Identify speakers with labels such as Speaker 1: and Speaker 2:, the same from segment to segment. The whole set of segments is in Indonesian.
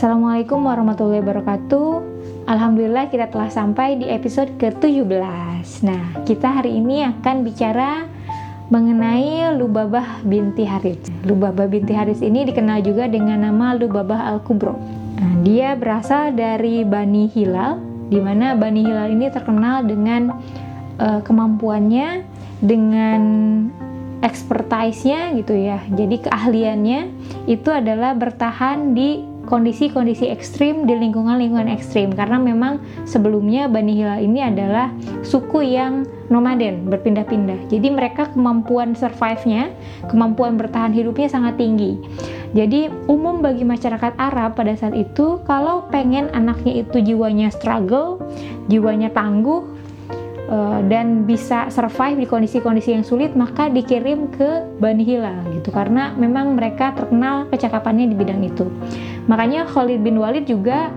Speaker 1: Assalamualaikum warahmatullahi wabarakatuh. Alhamdulillah kita telah sampai di episode ke-17. Nah, kita hari ini akan bicara mengenai Lubabah binti Haris. Lubabah binti Haris ini dikenal juga dengan nama Lubabah Al-Kubro. Nah, dia berasal dari Bani Hilal, di mana Bani Hilal ini terkenal dengan uh, kemampuannya, dengan expertise-nya gitu ya. Jadi keahliannya itu adalah bertahan di kondisi-kondisi ekstrim di lingkungan-lingkungan ekstrim. Karena memang sebelumnya Bani Hilal ini adalah suku yang nomaden berpindah-pindah. Jadi mereka kemampuan survive-nya kemampuan bertahan hidupnya sangat tinggi. Jadi umum bagi masyarakat Arab pada saat itu kalau pengen anaknya itu jiwanya struggle jiwanya tangguh uh, dan bisa survive di kondisi-kondisi yang sulit maka dikirim ke Bani Hilal gitu. Karena memang mereka terkenal kecakapannya di bidang itu. Makanya Khalid bin Walid juga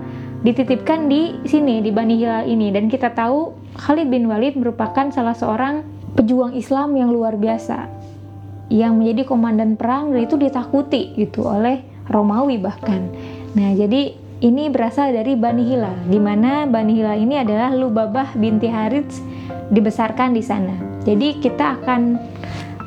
Speaker 1: dititipkan di sini di Bani Hilal ini. Dan kita tahu Khalid bin Walid merupakan salah seorang pejuang Islam yang luar biasa. Yang menjadi komandan perang dan itu ditakuti gitu oleh Romawi bahkan. Nah jadi ini berasal dari Bani Hilal, di mana Bani Hilal ini adalah Lubabah binti Harits dibesarkan di sana. Jadi kita akan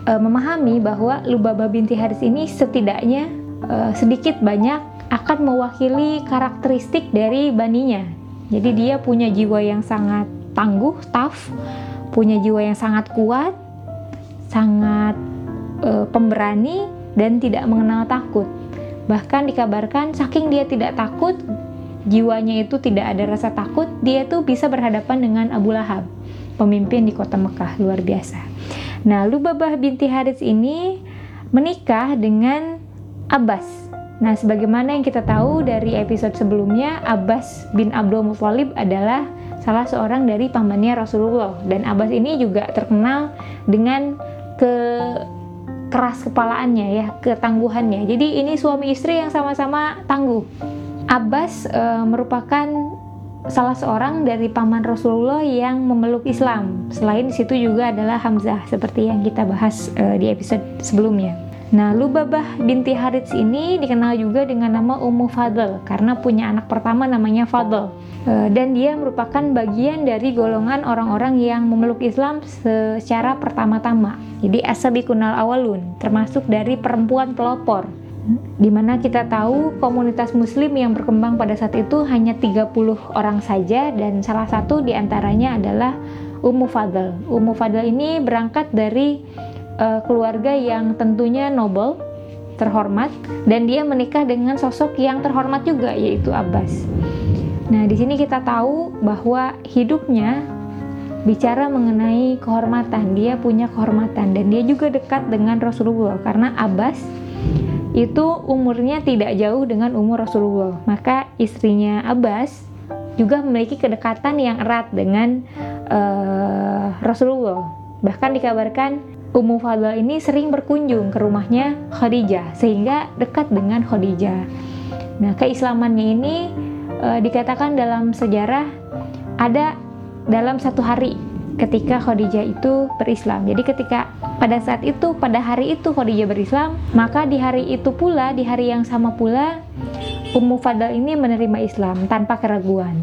Speaker 1: uh, memahami bahwa Lubabah binti Haris ini setidaknya uh, sedikit banyak akan mewakili karakteristik dari baninya. Jadi dia punya jiwa yang sangat tangguh, tough, punya jiwa yang sangat kuat, sangat uh, pemberani dan tidak mengenal takut. Bahkan dikabarkan saking dia tidak takut, jiwanya itu tidak ada rasa takut, dia tuh bisa berhadapan dengan Abu Lahab, pemimpin di kota Mekah luar biasa. Nah, Lubabah binti Harits ini menikah dengan Abbas. Nah, sebagaimana yang kita tahu dari episode sebelumnya, Abbas bin Abdul Muthalib adalah salah seorang dari pamannya Rasulullah dan Abbas ini juga terkenal dengan ke keras kepalaannya ya, ketangguhannya. Jadi ini suami istri yang sama-sama tangguh. Abbas e, merupakan salah seorang dari paman Rasulullah yang memeluk Islam. Selain situ juga adalah Hamzah seperti yang kita bahas e, di episode sebelumnya. Nah, Lubabah binti Harits ini dikenal juga dengan nama Ummu Fadl karena punya anak pertama namanya Fadl. E, dan dia merupakan bagian dari golongan orang-orang yang memeluk Islam secara pertama-tama. Jadi asabikunal awalun, termasuk dari perempuan pelopor. Di mana kita tahu komunitas muslim yang berkembang pada saat itu hanya 30 orang saja dan salah satu di antaranya adalah Ummu Fadl. Ummu Fadl ini berangkat dari uh, keluarga yang tentunya noble, terhormat dan dia menikah dengan sosok yang terhormat juga yaitu Abbas. Nah, di sini kita tahu bahwa hidupnya bicara mengenai kehormatan, dia punya kehormatan dan dia juga dekat dengan Rasulullah karena Abbas itu umurnya tidak jauh dengan umur Rasulullah. Maka istrinya Abbas juga memiliki kedekatan yang erat dengan uh, Rasulullah. Bahkan dikabarkan Ummu Fadl ini sering berkunjung ke rumahnya Khadijah sehingga dekat dengan Khadijah. Nah, keislamannya ini e, dikatakan dalam sejarah ada dalam satu hari ketika Khadijah itu berislam. Jadi ketika pada saat itu, pada hari itu Khadijah berislam, maka di hari itu pula, di hari yang sama pula, Ummu Fadl ini menerima Islam tanpa keraguan.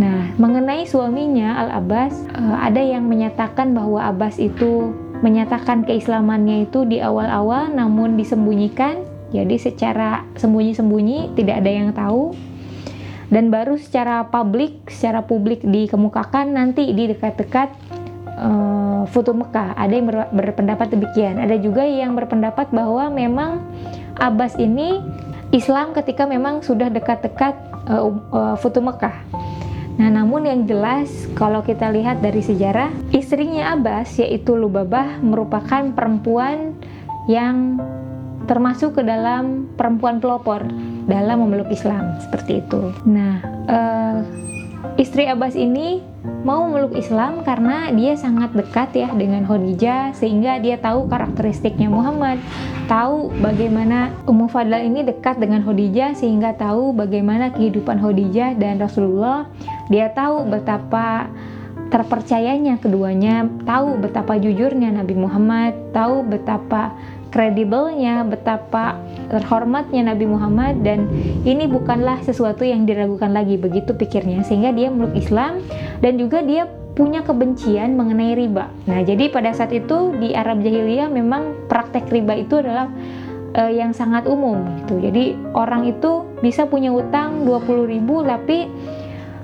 Speaker 1: Nah, mengenai suaminya Al-Abbas, eh, ada yang menyatakan bahwa Abbas itu menyatakan keislamannya itu di awal-awal namun disembunyikan. Jadi secara sembunyi-sembunyi tidak ada yang tahu dan baru secara publik, secara publik dikemukakan nanti di dekat-dekat uh, Mekah. Ada yang ber, berpendapat demikian. Ada juga yang berpendapat bahwa memang Abbas ini Islam ketika memang sudah dekat-dekat uh, uh, Mekah. Nah, namun yang jelas kalau kita lihat dari sejarah, istrinya Abbas yaitu Lubabah merupakan perempuan yang termasuk ke dalam perempuan pelopor dalam memeluk Islam seperti itu. Nah, uh, istri Abbas ini mau memeluk Islam karena dia sangat dekat ya dengan Khadijah sehingga dia tahu karakteristiknya Muhammad, tahu bagaimana Ummu Fadl ini dekat dengan Khadijah sehingga tahu bagaimana kehidupan Khadijah dan Rasulullah. Dia tahu betapa terpercayanya keduanya, tahu betapa jujurnya Nabi Muhammad, tahu betapa kredibelnya, betapa terhormatnya Nabi Muhammad dan ini bukanlah sesuatu yang diragukan lagi begitu pikirnya sehingga dia meluk Islam dan juga dia punya kebencian mengenai riba. Nah, jadi pada saat itu di Arab jahiliyah memang praktek riba itu adalah uh, yang sangat umum gitu. Jadi orang itu bisa punya utang 20.000 tapi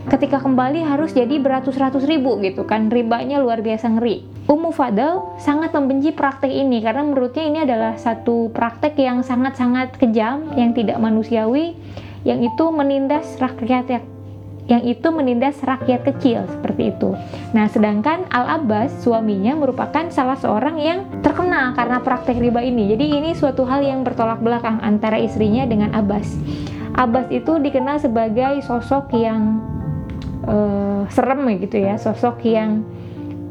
Speaker 1: ketika kembali harus jadi beratus-ratus ribu gitu kan ribanya luar biasa ngeri Ummu Fadl sangat membenci praktek ini karena menurutnya ini adalah satu praktek yang sangat-sangat kejam yang tidak manusiawi yang itu menindas rakyat yang itu menindas rakyat kecil seperti itu. Nah, sedangkan Al Abbas suaminya merupakan salah seorang yang terkenal karena praktek riba ini. Jadi ini suatu hal yang bertolak belakang antara istrinya dengan Abbas. Abbas itu dikenal sebagai sosok yang uh, serem gitu ya sosok yang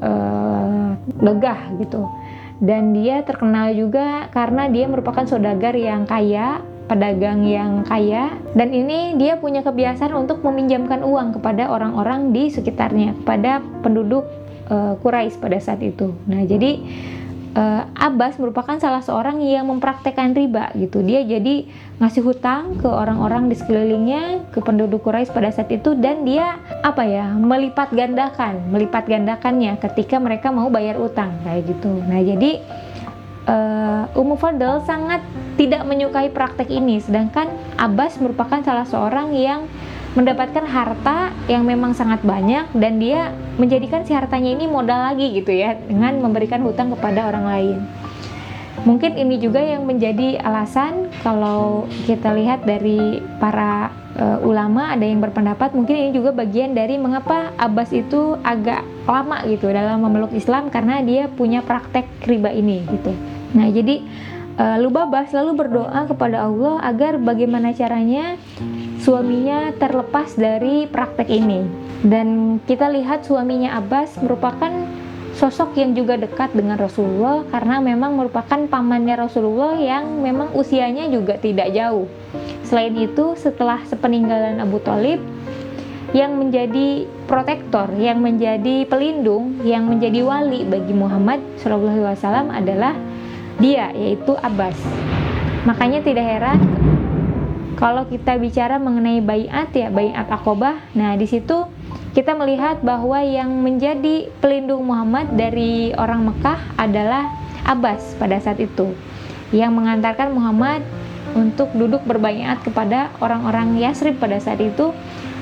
Speaker 1: uh, gagah gitu dan dia terkenal juga karena dia merupakan saudagar yang kaya pedagang yang kaya dan ini dia punya kebiasaan untuk meminjamkan uang kepada orang-orang di sekitarnya kepada penduduk uh, Quraisy pada saat itu. Nah, jadi uh, Abbas merupakan salah seorang yang mempraktekkan riba gitu. Dia jadi ngasih hutang ke orang-orang di sekelilingnya, ke penduduk Quraisy pada saat itu dan dia apa ya, melipat gandakan, melipat gandakannya ketika mereka mau bayar utang kayak gitu. Nah, jadi uh, Ummu Fadl sangat tidak menyukai praktek ini sedangkan Abbas merupakan salah seorang yang mendapatkan harta yang memang sangat banyak dan dia menjadikan si hartanya ini modal lagi gitu ya dengan memberikan hutang kepada orang lain. Mungkin ini juga yang menjadi alasan kalau kita lihat dari para uh, ulama ada yang berpendapat mungkin ini juga bagian dari mengapa Abbas itu agak lama gitu dalam memeluk Islam karena dia punya praktek riba ini gitu. Nah, jadi uh, Lubabah selalu berdoa kepada Allah agar bagaimana caranya suaminya terlepas dari praktek ini. Dan kita lihat suaminya Abbas merupakan sosok yang juga dekat dengan Rasulullah karena memang merupakan pamannya Rasulullah yang memang usianya juga tidak jauh. Selain itu, setelah sepeninggalan Abu Talib, yang menjadi protektor, yang menjadi pelindung, yang menjadi wali bagi Muhammad SAW adalah dia, yaitu Abbas. Makanya tidak heran kalau kita bicara mengenai bayat ya bayat akobah nah di situ kita melihat bahwa yang menjadi pelindung Muhammad dari orang Mekah adalah Abbas pada saat itu yang mengantarkan Muhammad untuk duduk berbayat kepada orang-orang Yasrib pada saat itu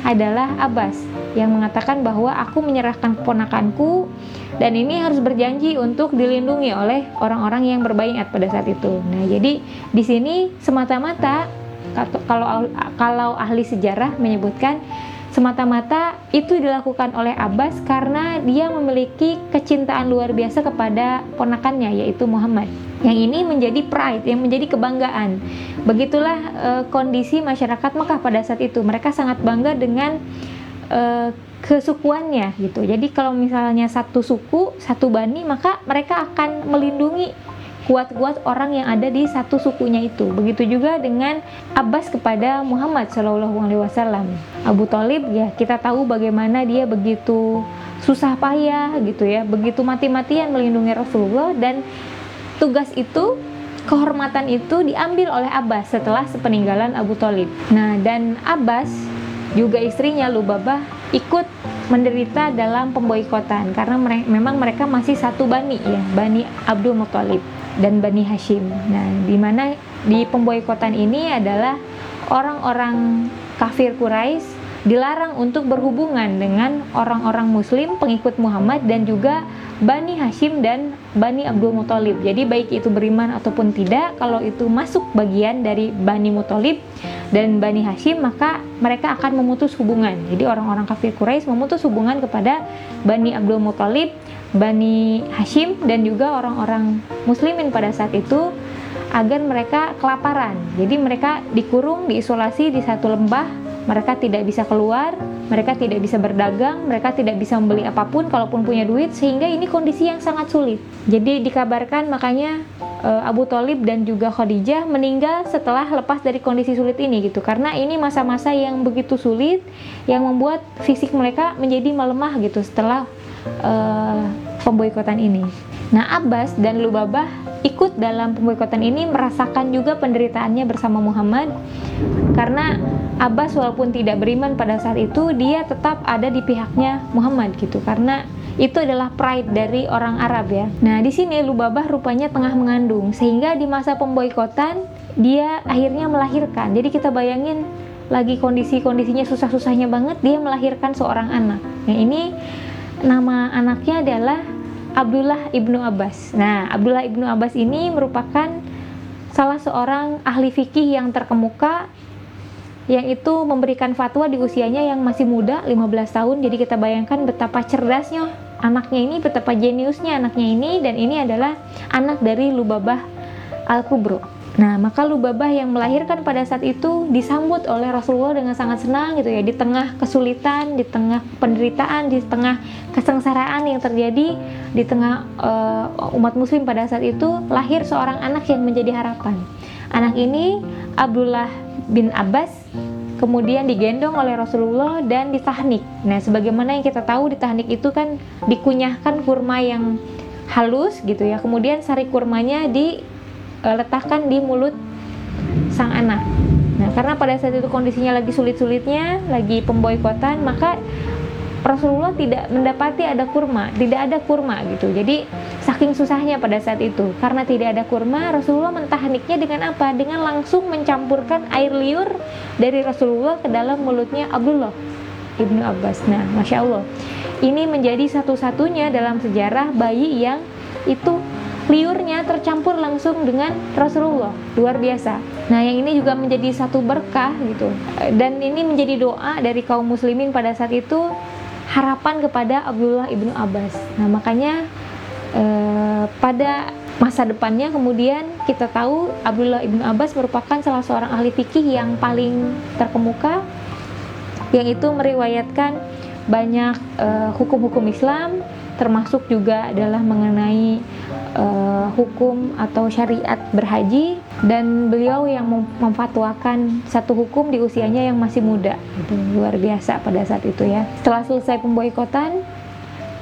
Speaker 1: adalah Abbas yang mengatakan bahwa aku menyerahkan keponakanku dan ini harus berjanji untuk dilindungi oleh orang-orang yang berbayat pada saat itu. Nah, jadi di sini semata-mata kalau kalau ahli sejarah menyebutkan semata-mata itu dilakukan oleh Abbas karena dia memiliki kecintaan luar biasa kepada ponakannya yaitu Muhammad. Yang ini menjadi pride, yang menjadi kebanggaan. Begitulah uh, kondisi masyarakat Mekah pada saat itu. Mereka sangat bangga dengan uh, kesukuannya gitu. Jadi kalau misalnya satu suku, satu bani, maka mereka akan melindungi kuat-kuat orang yang ada di satu sukunya itu. Begitu juga dengan Abbas kepada Muhammad Shallallahu Alaihi Wasallam. Abu Talib ya kita tahu bagaimana dia begitu susah payah gitu ya, begitu mati-matian melindungi Rasulullah dan tugas itu kehormatan itu diambil oleh Abbas setelah sepeninggalan Abu Talib. Nah dan Abbas juga istrinya Lubabah ikut menderita dalam pemboikotan karena mereka, memang mereka masih satu bani ya, bani Abdul Muthalib dan Bani Hashim. Nah, di mana di pemboikotan ini adalah orang-orang kafir Quraisy dilarang untuk berhubungan dengan orang-orang muslim pengikut Muhammad dan juga Bani Hashim dan Bani Abdul Muthalib. Jadi baik itu beriman ataupun tidak, kalau itu masuk bagian dari Bani Muthalib dan Bani Hashim, maka mereka akan memutus hubungan. Jadi orang-orang kafir Quraisy memutus hubungan kepada Bani Abdul Muthalib Bani Hashim dan juga orang-orang muslimin pada saat itu agar mereka kelaparan. Jadi mereka dikurung, diisolasi di satu lembah, mereka tidak bisa keluar, mereka tidak bisa berdagang, mereka tidak bisa membeli apa pun kalaupun punya duit sehingga ini kondisi yang sangat sulit. Jadi dikabarkan makanya eh, Abu Talib dan juga Khadijah meninggal setelah lepas dari kondisi sulit ini gitu karena ini masa-masa yang begitu sulit yang membuat fisik mereka menjadi melemah gitu setelah uh, pemboikotan ini. Nah, Abbas dan Lubabah ikut dalam pemboikotan ini merasakan juga penderitaannya bersama Muhammad karena Abbas walaupun tidak beriman pada saat itu dia tetap ada di pihaknya Muhammad gitu karena itu adalah pride dari orang Arab ya. Nah, di sini Lubabah rupanya tengah mengandung sehingga di masa pemboikotan dia akhirnya melahirkan. Jadi kita bayangin lagi kondisi-kondisinya susah-susahnya banget dia melahirkan seorang anak. Nah, ini nama anaknya adalah Abdullah ibnu Abbas. Nah, Abdullah ibnu Abbas ini merupakan salah seorang ahli fikih yang terkemuka yang itu memberikan fatwa di usianya yang masih muda 15 tahun jadi kita bayangkan betapa cerdasnya anaknya ini betapa jeniusnya anaknya ini dan ini adalah anak dari Lubabah Al-Kubro. Nah, maka Lubabah yang melahirkan pada saat itu disambut oleh Rasulullah dengan sangat senang gitu ya di tengah kesulitan, di tengah penderitaan, di tengah kesengsaraan yang terjadi di tengah uh, umat muslim pada saat itu lahir seorang anak yang menjadi harapan. Anak ini Abdullah bin Abbas kemudian digendong oleh Rasulullah dan ditahnik. Nah, sebagaimana yang kita tahu di tahnik itu kan dikunyahkan kurma yang halus gitu ya. Kemudian sari kurmanya diletakkan di mulut sang anak. Nah, karena pada saat itu kondisinya lagi sulit-sulitnya, lagi pemboikotan, maka Rasulullah tidak mendapati ada kurma, tidak ada kurma gitu. Jadi saking susahnya pada saat itu, karena tidak ada kurma, Rasulullah mentahniknya dengan apa? Dengan langsung mencampurkan air liur dari Rasulullah ke dalam mulutnya Abdullah ibnu Abbas. Nah, masya Allah, ini menjadi satu-satunya dalam sejarah bayi yang itu liurnya tercampur langsung dengan Rasulullah. Luar biasa. Nah yang ini juga menjadi satu berkah gitu. Dan ini menjadi doa dari kaum muslimin pada saat itu harapan kepada Abdullah ibnu Abbas. Nah makanya eh, pada masa depannya kemudian kita tahu Abdullah ibnu Abbas merupakan salah seorang ahli fikih yang paling terkemuka yang itu meriwayatkan banyak eh, hukum-hukum Islam termasuk juga adalah mengenai uh, hukum atau syariat berhaji. Dan beliau yang memfatwakan satu hukum di usianya yang masih muda. Itu luar biasa pada saat itu ya. Setelah selesai pemboikotan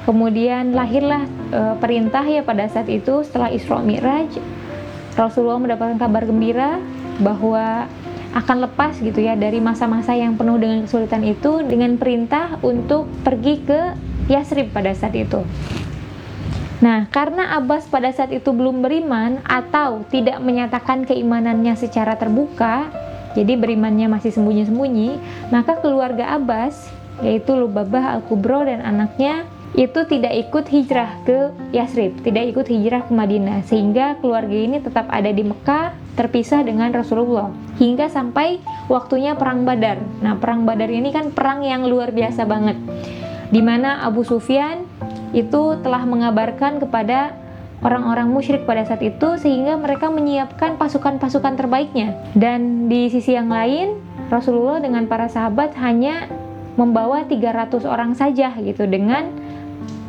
Speaker 1: kemudian lahirlah uh, perintah ya pada saat itu setelah Isra Mi'raj Rasulullah mendapatkan kabar gembira bahwa akan lepas gitu ya dari masa-masa yang penuh dengan kesulitan itu dengan perintah untuk pergi ke Yasrib pada saat itu. Nah, karena Abbas pada saat itu belum beriman atau tidak menyatakan keimanannya secara terbuka, jadi berimannya masih sembunyi-sembunyi, maka keluarga Abbas, yaitu Lubabah Al-Kubro dan anaknya, itu tidak ikut hijrah ke Yasrib, tidak ikut hijrah ke Madinah, sehingga keluarga ini tetap ada di Mekah, terpisah dengan Rasulullah, hingga sampai waktunya Perang Badar. Nah, Perang Badar ini kan perang yang luar biasa banget, di mana Abu Sufyan itu telah mengabarkan kepada orang-orang musyrik pada saat itu sehingga mereka menyiapkan pasukan-pasukan terbaiknya. Dan di sisi yang lain, Rasulullah dengan para sahabat hanya membawa 300 orang saja gitu dengan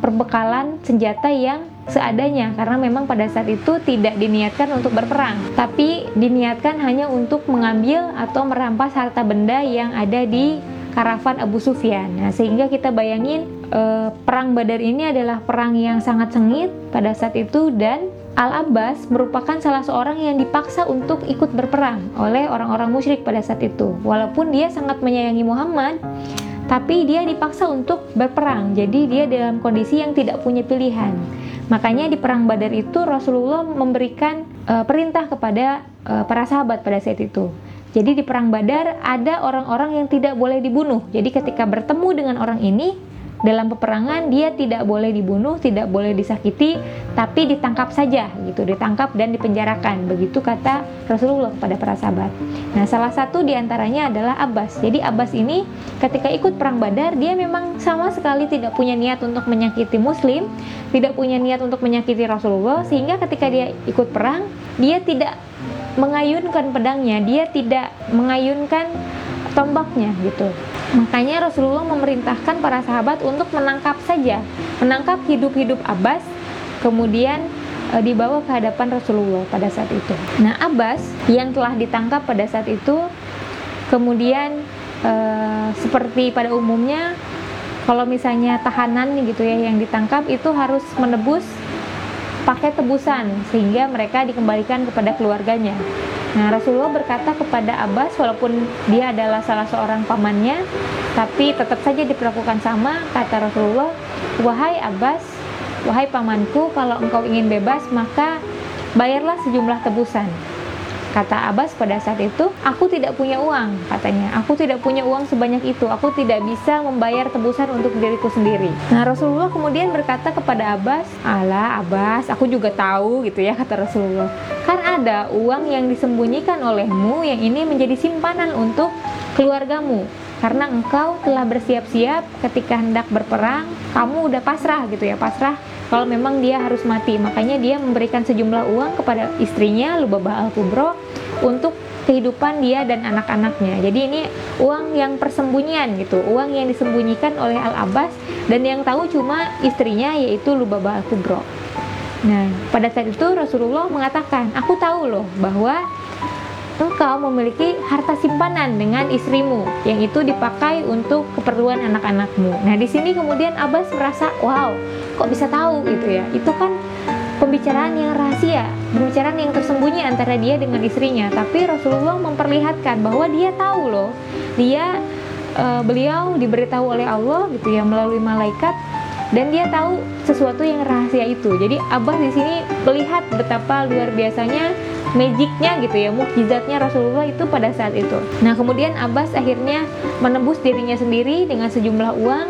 Speaker 1: perbekalan senjata yang seadanya karena memang pada saat itu tidak diniatkan untuk berperang tapi diniatkan hanya untuk mengambil atau merampas harta benda yang ada di karavan Abu Sufyan. Nah, sehingga kita bayangin eh, perang Badar ini adalah perang yang sangat sengit pada saat itu dan Al-Abbas merupakan salah seorang yang dipaksa untuk ikut berperang oleh orang-orang musyrik pada saat itu. Walaupun dia sangat menyayangi Muhammad, tapi dia dipaksa untuk berperang. Jadi dia dalam kondisi yang tidak punya pilihan. Makanya di perang Badar itu Rasulullah memberikan uh, perintah kepada uh, para sahabat pada saat itu jadi di perang Badar ada orang-orang yang tidak boleh dibunuh. Jadi ketika bertemu dengan orang ini dalam peperangan dia tidak boleh dibunuh, tidak boleh disakiti, tapi ditangkap saja gitu, ditangkap dan dipenjarakan. Begitu kata Rasulullah kepada para sahabat. Nah, salah satu di antaranya adalah Abbas. Jadi Abbas ini ketika ikut perang Badar dia memang sama sekali tidak punya niat untuk menyakiti Muslim, tidak punya niat untuk menyakiti Rasulullah, sehingga ketika dia ikut perang dia tidak mengayunkan pedangnya, dia tidak mengayunkan tombaknya gitu. Makanya Rasulullah memerintahkan para sahabat untuk menangkap saja, menangkap hidup-hidup Abbas, kemudian e, dibawa ke hadapan Rasulullah pada saat itu. Nah, Abbas yang telah ditangkap pada saat itu, kemudian e, seperti pada umumnya, kalau misalnya tahanan gitu ya yang ditangkap itu harus menebus pakai tebusan sehingga mereka dikembalikan kepada keluarganya. Nah, Rasulullah berkata kepada Abbas walaupun dia adalah salah seorang pamannya, tapi tetap saja diperlakukan sama, kata Rasulullah, "Wahai Abbas, wahai pamanku, kalau engkau ingin bebas, maka bayarlah sejumlah tebusan." Kata Abbas pada saat itu, aku tidak punya uang, katanya. Aku tidak punya uang sebanyak itu. Aku tidak bisa membayar tebusan untuk diriku sendiri. Nah, Rasulullah kemudian berkata kepada Abbas, "Alah, Abbas, aku juga tahu," gitu ya kata Rasulullah. Kan ada uang yang disembunyikan olehmu yang ini menjadi simpanan untuk keluargamu karena engkau telah bersiap-siap ketika hendak berperang, kamu udah pasrah gitu ya, pasrah kalau memang dia harus mati. Makanya dia memberikan sejumlah uang kepada istrinya Lubabah Al-Kubro untuk kehidupan dia dan anak-anaknya. Jadi ini uang yang persembunyian gitu, uang yang disembunyikan oleh Al-Abbas dan yang tahu cuma istrinya yaitu Lubabah Al-Kubro. Nah, pada saat itu Rasulullah mengatakan, "Aku tahu loh bahwa engkau memiliki harta simpanan dengan istrimu yang itu dipakai untuk keperluan anak-anakmu. Nah, di sini kemudian Abbas merasa, "Wow, kok bisa tahu gitu ya?" Itu kan pembicaraan yang rahasia, pembicaraan yang tersembunyi antara dia dengan istrinya. Tapi Rasulullah memperlihatkan bahwa dia tahu loh, dia uh, beliau diberitahu oleh Allah gitu ya melalui malaikat dan dia tahu sesuatu yang rahasia itu. Jadi Abbas di sini melihat betapa luar biasanya magicnya gitu ya mukjizatnya Rasulullah itu pada saat itu nah kemudian Abbas akhirnya menembus dirinya sendiri dengan sejumlah uang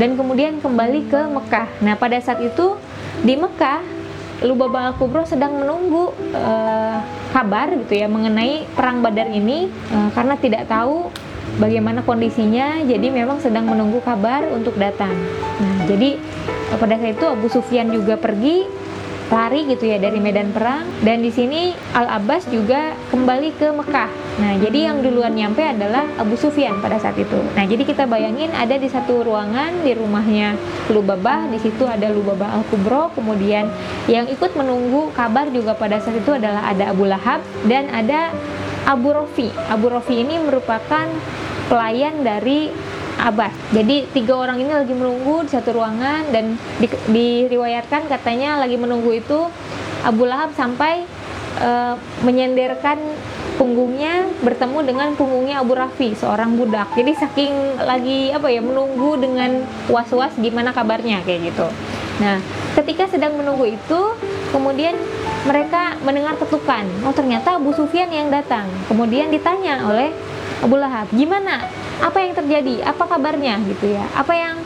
Speaker 1: dan kemudian kembali ke Mekah. Nah pada saat itu di Mekah Lubaba Al-Kubro sedang menunggu uh, kabar gitu ya mengenai perang Badar ini uh, karena tidak tahu bagaimana kondisinya. Jadi memang sedang menunggu kabar untuk datang. Nah jadi pada saat itu Abu Sufyan juga pergi lari gitu ya dari medan perang. Dan di sini Al Abbas juga kembali ke Mekah. Nah, jadi yang duluan nyampe adalah Abu Sufyan pada saat itu. Nah, jadi kita bayangin ada di satu ruangan di rumahnya Lubabah, di situ ada Lubabah Al Kubro, kemudian yang ikut menunggu kabar juga pada saat itu adalah ada Abu Lahab dan ada Abu Rofi. Abu Rofi ini merupakan pelayan dari Abbas. Jadi tiga orang ini lagi menunggu di satu ruangan dan di, diriwayatkan katanya lagi menunggu itu Abu Lahab sampai uh, menyenderkan punggungnya bertemu dengan punggungnya Abu Rafi seorang budak. Jadi saking lagi apa ya menunggu dengan was-was gimana kabarnya kayak gitu. Nah, ketika sedang menunggu itu kemudian mereka mendengar ketukan. Oh, ternyata Abu Sufyan yang datang. Kemudian ditanya oleh Abu Lahab, "Gimana? apa yang terjadi apa kabarnya gitu ya apa yang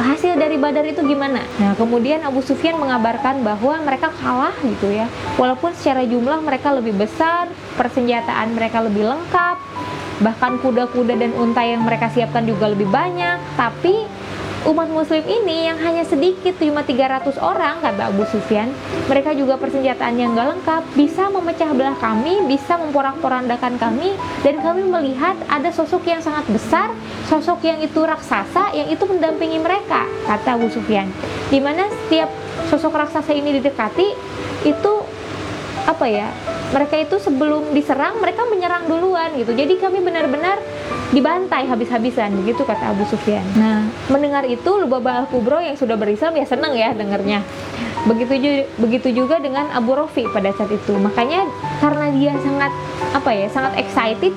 Speaker 1: hasil dari Badar itu gimana? Nah kemudian Abu Sufyan mengabarkan bahwa mereka kalah gitu ya. Walaupun secara jumlah mereka lebih besar persenjataan mereka lebih lengkap bahkan kuda-kuda dan unta yang mereka siapkan juga lebih banyak tapi umat muslim ini yang hanya sedikit cuma 300 orang kata Abu Sufyan. Mereka juga persenjataan yang gak lengkap bisa memecah belah kami bisa memporak-porandakan kami dan kami melihat ada sosok yang sangat besar sosok yang itu raksasa yang itu mendampingi mereka kata Abu Sufyan. Di mana setiap sosok raksasa ini didekati itu apa ya mereka itu sebelum diserang mereka menyerang duluan gitu. Jadi kami benar-benar dibantai habis-habisan begitu kata Abu Sufyan. Nah, mendengar itu Lubaba Al-Kubro yang sudah berislam ya senang ya dengarnya. Begitu juga, begitu juga dengan Abu Rofi pada saat itu. Makanya karena dia sangat apa ya, sangat excited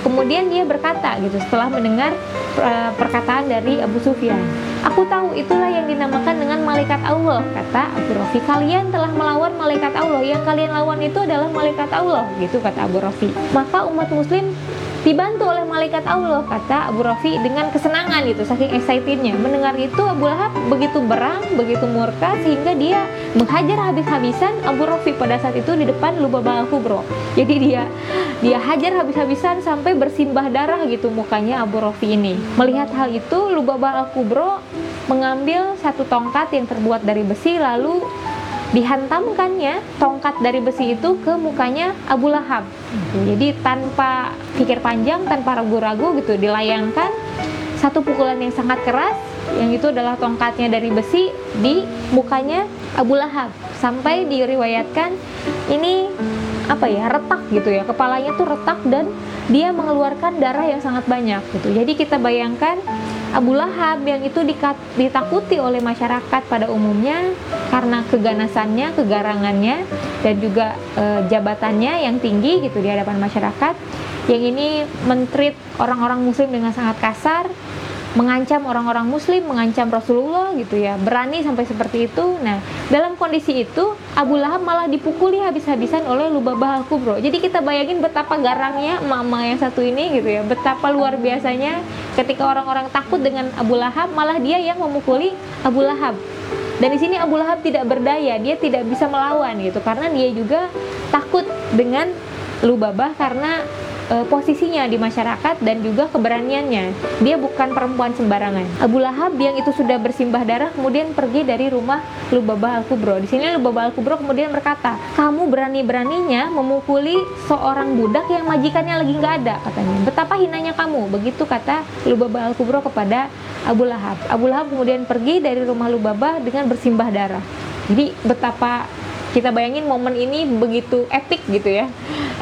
Speaker 1: Kemudian dia berkata gitu setelah mendengar uh, perkataan dari Abu Sufyan. Aku tahu itulah yang dinamakan dengan malaikat Allah, kata Abu Rafi. Kalian telah melawan malaikat Allah. Yang kalian lawan itu adalah malaikat Allah, gitu kata Abu Rafi. Maka umat muslim dibantu oleh malaikat Allah kata Abu Rafi dengan kesenangan itu saking excitednya. Mendengar itu Abu Lahab begitu berang begitu murka sehingga dia menghajar habis-habisan Abu Rafi pada saat itu di depan Lubabah Al-Kubro jadi dia dia hajar habis-habisan sampai bersimbah darah gitu mukanya Abu Rafi ini. Melihat hal itu Lubabah Al-Kubro mengambil satu tongkat yang terbuat dari besi lalu dihantamkannya tongkat dari besi itu ke mukanya Abu Lahab. Jadi tanpa pikir panjang, tanpa ragu-ragu gitu dilayangkan. Satu pukulan yang sangat keras yang itu adalah tongkatnya dari besi di mukanya Abu Lahab. Sampai diriwayatkan ini apa ya retak gitu ya kepalanya tuh retak dan dia mengeluarkan darah yang sangat banyak gitu. Jadi kita bayangkan Abu Lahab yang itu ditakuti oleh masyarakat pada umumnya karena keganasannya, kegarangannya dan juga e, jabatannya yang tinggi gitu di hadapan masyarakat. Yang ini mentrit orang-orang muslim dengan sangat kasar mengancam orang-orang muslim, mengancam Rasulullah gitu ya, berani sampai seperti itu. Nah, dalam kondisi itu Abu Lahab malah dipukuli habis-habisan oleh Lubabah al-Kubro. Jadi kita bayangin betapa garangnya mama yang satu ini gitu ya, betapa luar biasanya ketika orang-orang takut dengan Abu Lahab, malah dia yang memukuli Abu Lahab. Dan di sini Abu Lahab tidak berdaya, dia tidak bisa melawan gitu karena dia juga takut dengan Lubabah karena e, posisinya di masyarakat dan juga keberaniannya. Dia bukan perempuan sembarangan. Abu Lahab yang itu sudah bersimbah darah kemudian pergi dari rumah Lubabah Al-Kubro. Di sini Lubabah Al-Kubro kemudian berkata, "Kamu berani-beraninya memukuli seorang budak yang majikannya lagi nggak ada," katanya. "Betapa hinanya kamu." Begitu kata Lubabah Al-Kubro kepada Abu Lahab. Abu Lahab kemudian pergi dari rumah Lubabah dengan bersimbah darah. Jadi betapa kita bayangin momen ini begitu epic gitu ya.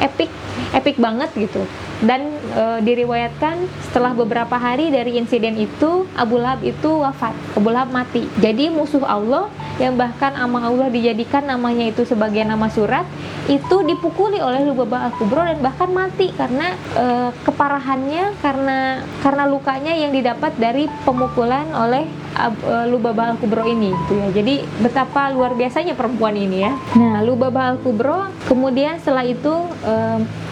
Speaker 1: Epic epic banget gitu. Dan e, diriwayatkan setelah beberapa hari dari insiden itu Abu Lahab itu wafat. Abu Lahab mati. Jadi musuh Allah yang bahkan ama Allah dijadikan namanya itu sebagai nama surat itu dipukuli oleh Lubabah al-Kubro dan bahkan mati karena e, keparahannya karena karena lukanya yang didapat dari pemukulan oleh e, Lubabah al-Kubro ini gitu ya. Jadi betapa luar biasanya perempuan ini ya. Nah Lubabah al-Kubro kemudian setelah itu e,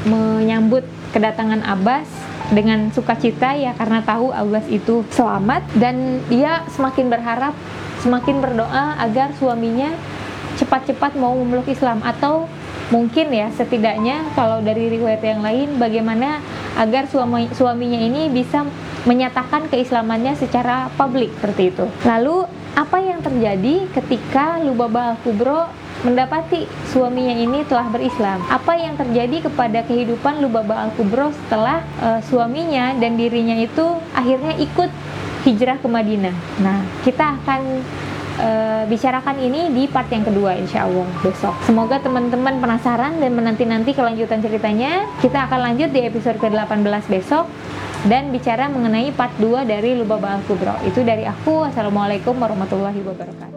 Speaker 1: menyambut kedatangan Abbas dengan sukacita ya karena tahu Abbas itu selamat dan dia semakin berharap semakin berdoa agar suaminya cepat-cepat mau memeluk Islam atau mungkin ya setidaknya kalau dari riwayat yang lain bagaimana agar suami suaminya ini bisa menyatakan keislamannya secara publik seperti itu. Lalu apa yang terjadi ketika Lubabah al-Kubro mendapati suaminya ini telah berislam. Apa yang terjadi kepada kehidupan Lubaba Al-Kubro setelah uh, suaminya dan dirinya itu akhirnya ikut hijrah ke Madinah. Nah, kita akan uh, bicarakan ini di part yang kedua insya Allah besok. Semoga teman-teman penasaran dan menanti-nanti kelanjutan ceritanya. Kita akan lanjut di episode ke-18 besok dan bicara mengenai part 2 dari Lubaba Al-Kubro. Itu dari aku. Assalamualaikum warahmatullahi wabarakatuh.